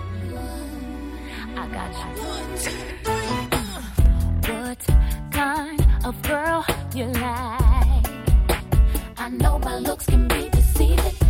I got you. What kind of girl you like? I know my looks can be deceiving.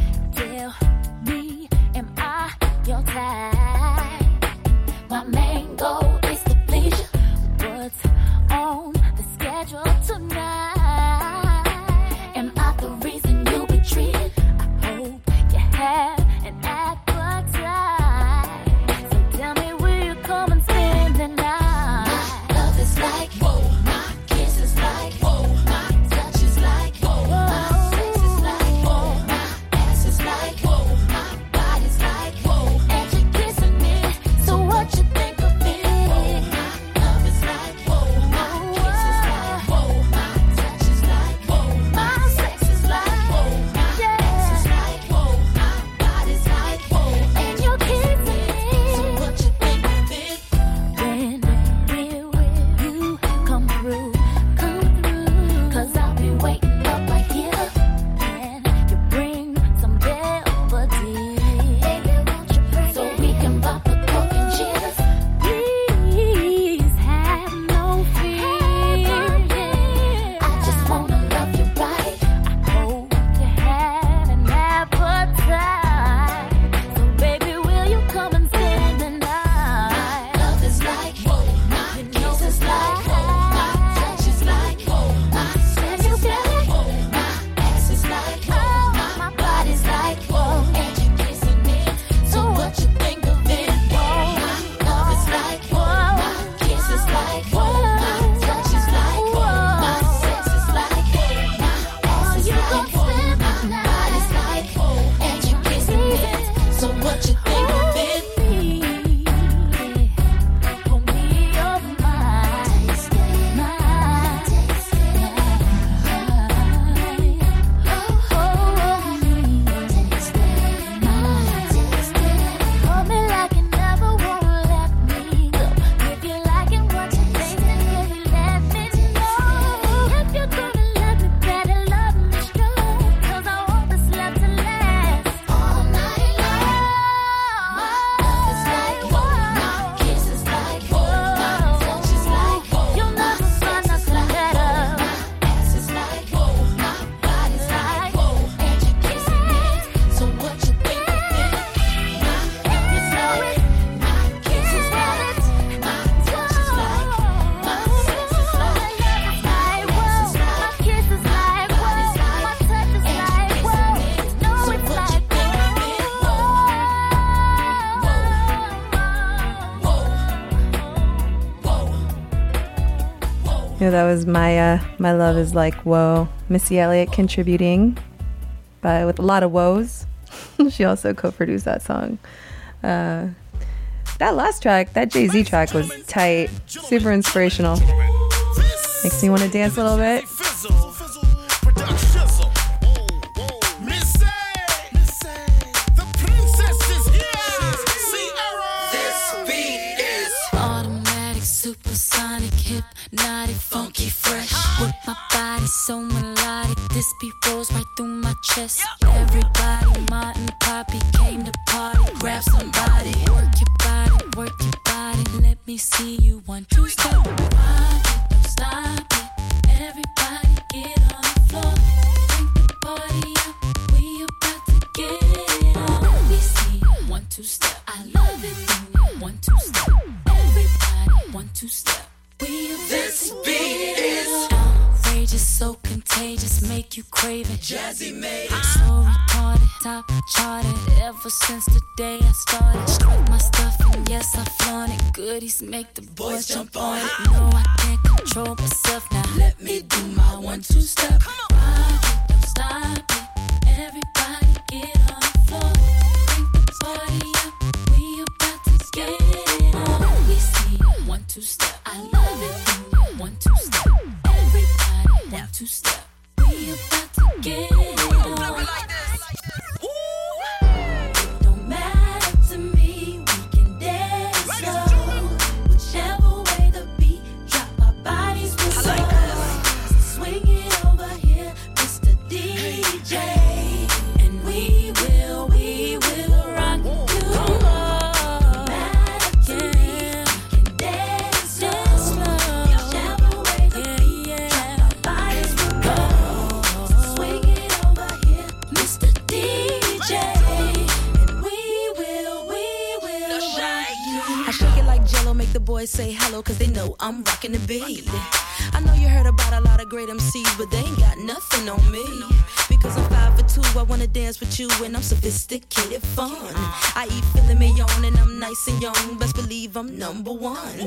Yeah, that was Mya. My love is like whoa. Missy Elliott contributing, but with a lot of woes. she also co-produced that song. Uh, that last track, that Jay Z track, was tight, super inspirational. Makes me want to dance a little bit. My body so melodic, this beat rolls right through my chest. Everybody, Martin, Poppy came to party. Grab somebody, work your body, work your body. Let me see you one, two, step. Rock it, don't stop it. Everybody get on the floor. The party up. We about to get it on. Let me see you one, two, step. I love it when you one, two, step. Everybody, one, two, step. We about This to beat get it is on. Outrageous, so contagious, make you crave it. Jazzy made it. So retarded, top charted. Ever since the day I started, strike my stuff and yes I flaunt it. Goodies make the boys jump on it. No, I can't control myself now. Let me do my one two step. Rock it, don't stop it. Everybody get on the floor. Crank the party up. We about to get it on. We see one two step. I love it two step. We about to get it on. Boys say hello, cause they know I'm rocking the beat. I know you heard about a lot of great MCs, but they ain't got nothing on me. Because I'm five for two, I wanna dance with you, and I'm sophisticated fun. I eat filet mignon, and I'm nice and young. Best believe I'm number one.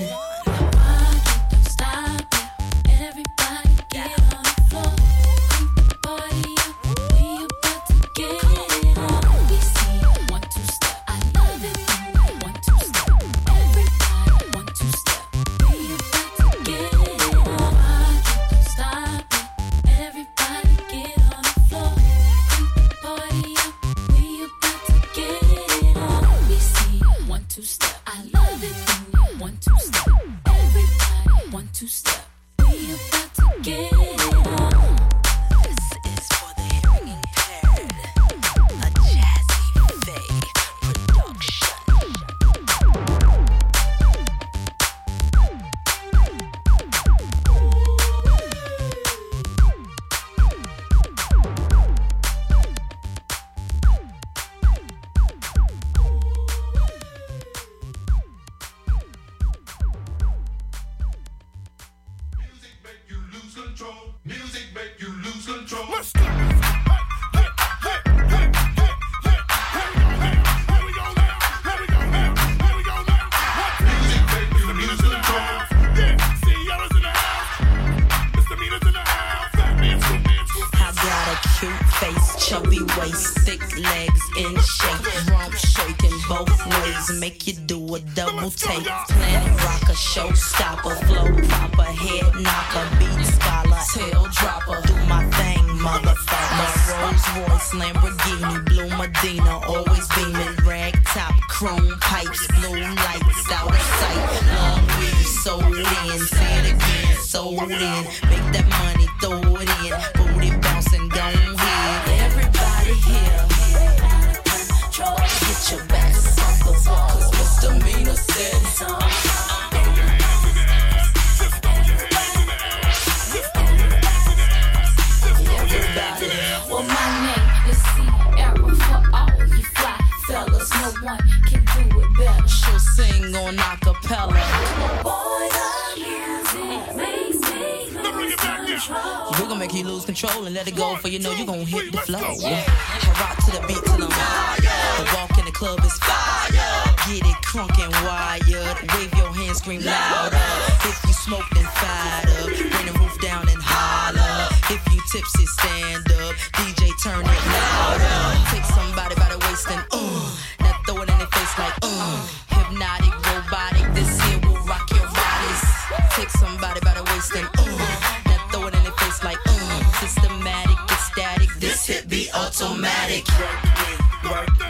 From body by the waist and ooh. Now throw it in their face like ooh. Systematic, ecstatic. This hit be automatic. Work it, work it.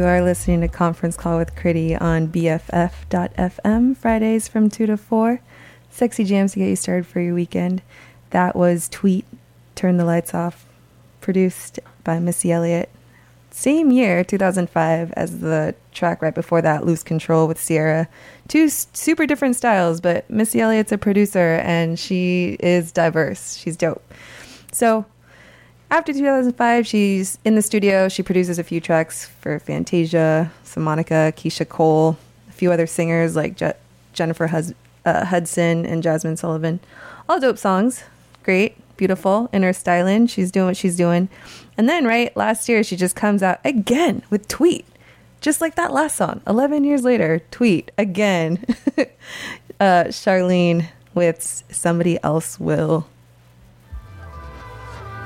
You are listening to Conference Call with Critty on BFF.FM, Fridays from 2 to 4. Sexy jams to get you started for your weekend. That was Tweet, Turn the Lights Off, produced by Missy Elliott. Same year, 2005, as the track right before that, Loose Control with Ciara. Two super different styles, but Missy Elliott's a producer and she is diverse. She's dope. So, after 2005, she's in the studio. She produces a few tracks for Fantasia, some Monica, Keyshia Cole, a few other singers like Je- Jennifer Hus- uh, Hudson and Jazmine Sullivan. All dope songs. Great, beautiful in her styling. She's doing what she's doing. And then, right, last year, she just comes out again with Tweet. Just like that last song. 11 years later, Tweet again. uh, Charlene with Somebody Else Will.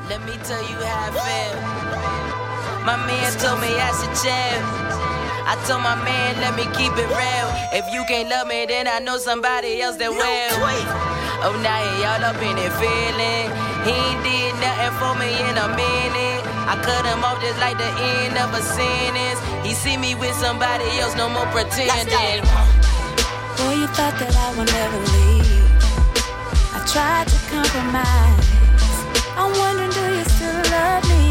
Let me tell you how I feel. My man told me I should chill. I told my man, let me keep it real. If you can't love me, then I know somebody else that will. Oh, now he all up in it feeling. He ain't did nothing for me in a minute. I cut him off just like the end of a sentence. He see me with somebody else, no more pretending. Boy, you thought that I would never leave. I tried to compromise. I'm wondering, do you still love me?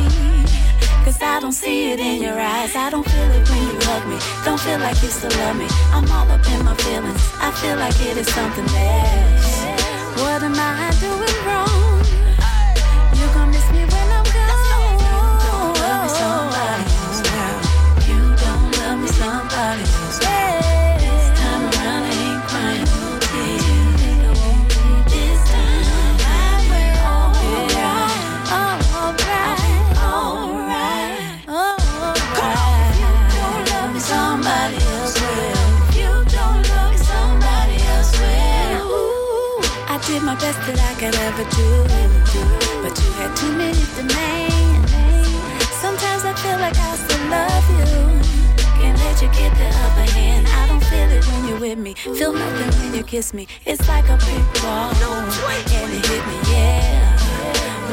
Cause I don't see it in your eyes. I don't feel it when you hug me. Don't feel like you still love me. I'm all up in my feelings. I feel like it is something else. What am I doing wrong? I ever do, but you had too many demands. Sometimes I feel like I still love you. Can't let you get the upper hand. I don't feel it when you're with me. Feel nothing when you kiss me. It's like a big wall. And it hit me, yeah.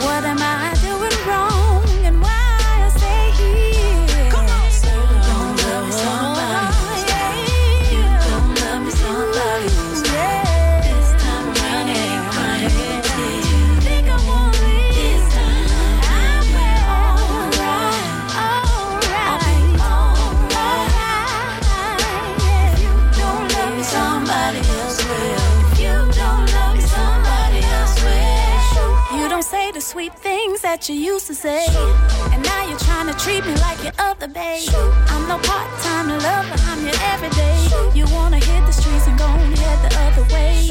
What am I doing that you used to say. And now you're trying to treat me like your other babe. I'm no part-time lover, I'm your everyday. You wanna hit the streets and go and head the other way.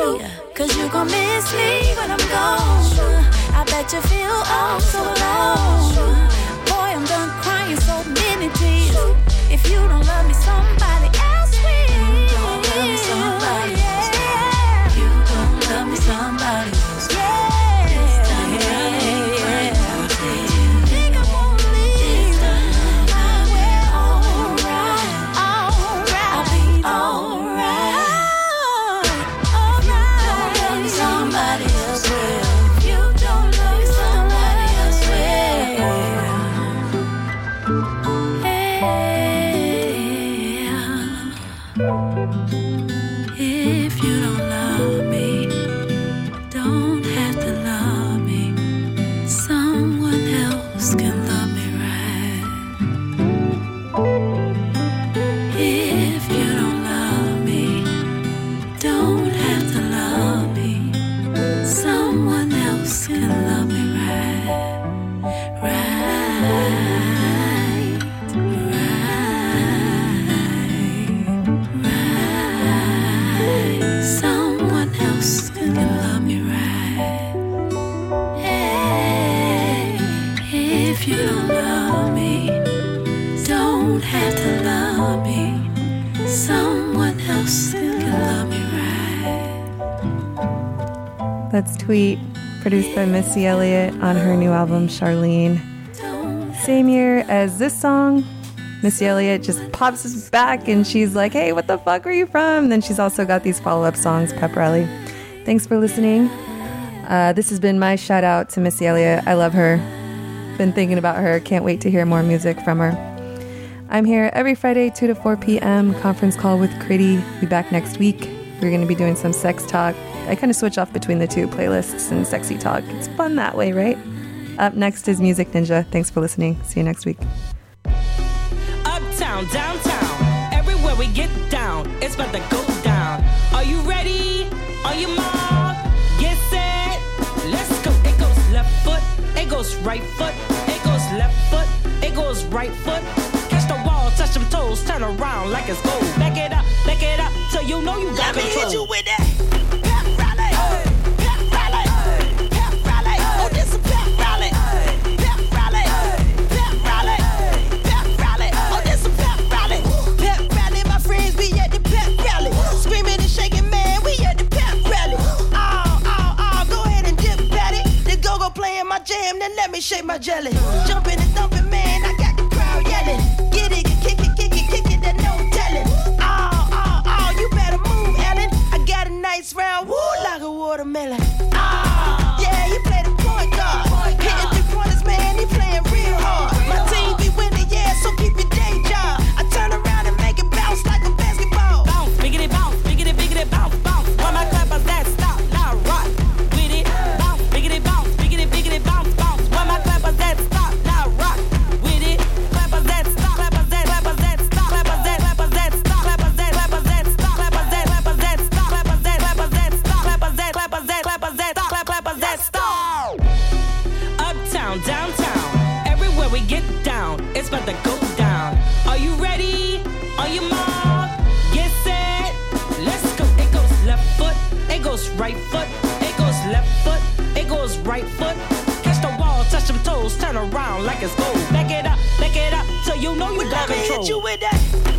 Cause you gon' miss me when I'm gone. I bet you feel all so alone. Boy, I'm done crying so many things. If you don't love me, somebody else will. Don't love me, somebody else That's Tweet, produced by Missy Elliott on her new album Charlene. Same year as this song, Missy Elliott just pops back and she's like, hey, what the fuck are you from? Then she's also got these follow up songs, Pep Rally. Thanks for listening. Uh, this has been my shout out to Missy Elliott. I love her. Been thinking about her. Can't wait to hear more music from her. I'm here every Friday, 2 to 4 p.m. Conference call with Critty. Be back next week. We're going to be doing some sex talk. I kind of switch off between the two playlists and sexy talk. It's fun that way, right? Up next is Music Ninja. Thanks for listening. See you next week. Uptown, downtown, everywhere we get down, it's about to go down. Are you ready? Are you mark? Get set, let's go. It goes left foot, it goes right foot, it goes left foot, it goes right foot. Catch the wall, touch them toes, turn around like it's gold. Back it up, back it up, till you know you got Let me control. hit you with that. Me shake my jelly. Jumping and thumping, man. I got the crowd yelling. Get it, kick it, kick it, kick it. That no telling. Oh, oh, oh. You better move, Ellen. I got a nice round, woo, like a watermelon. Right foot. Catch the wall, touch them toes, turn around like it's gold. Back it up, back it up, till you know you got Let me control. hit you with that.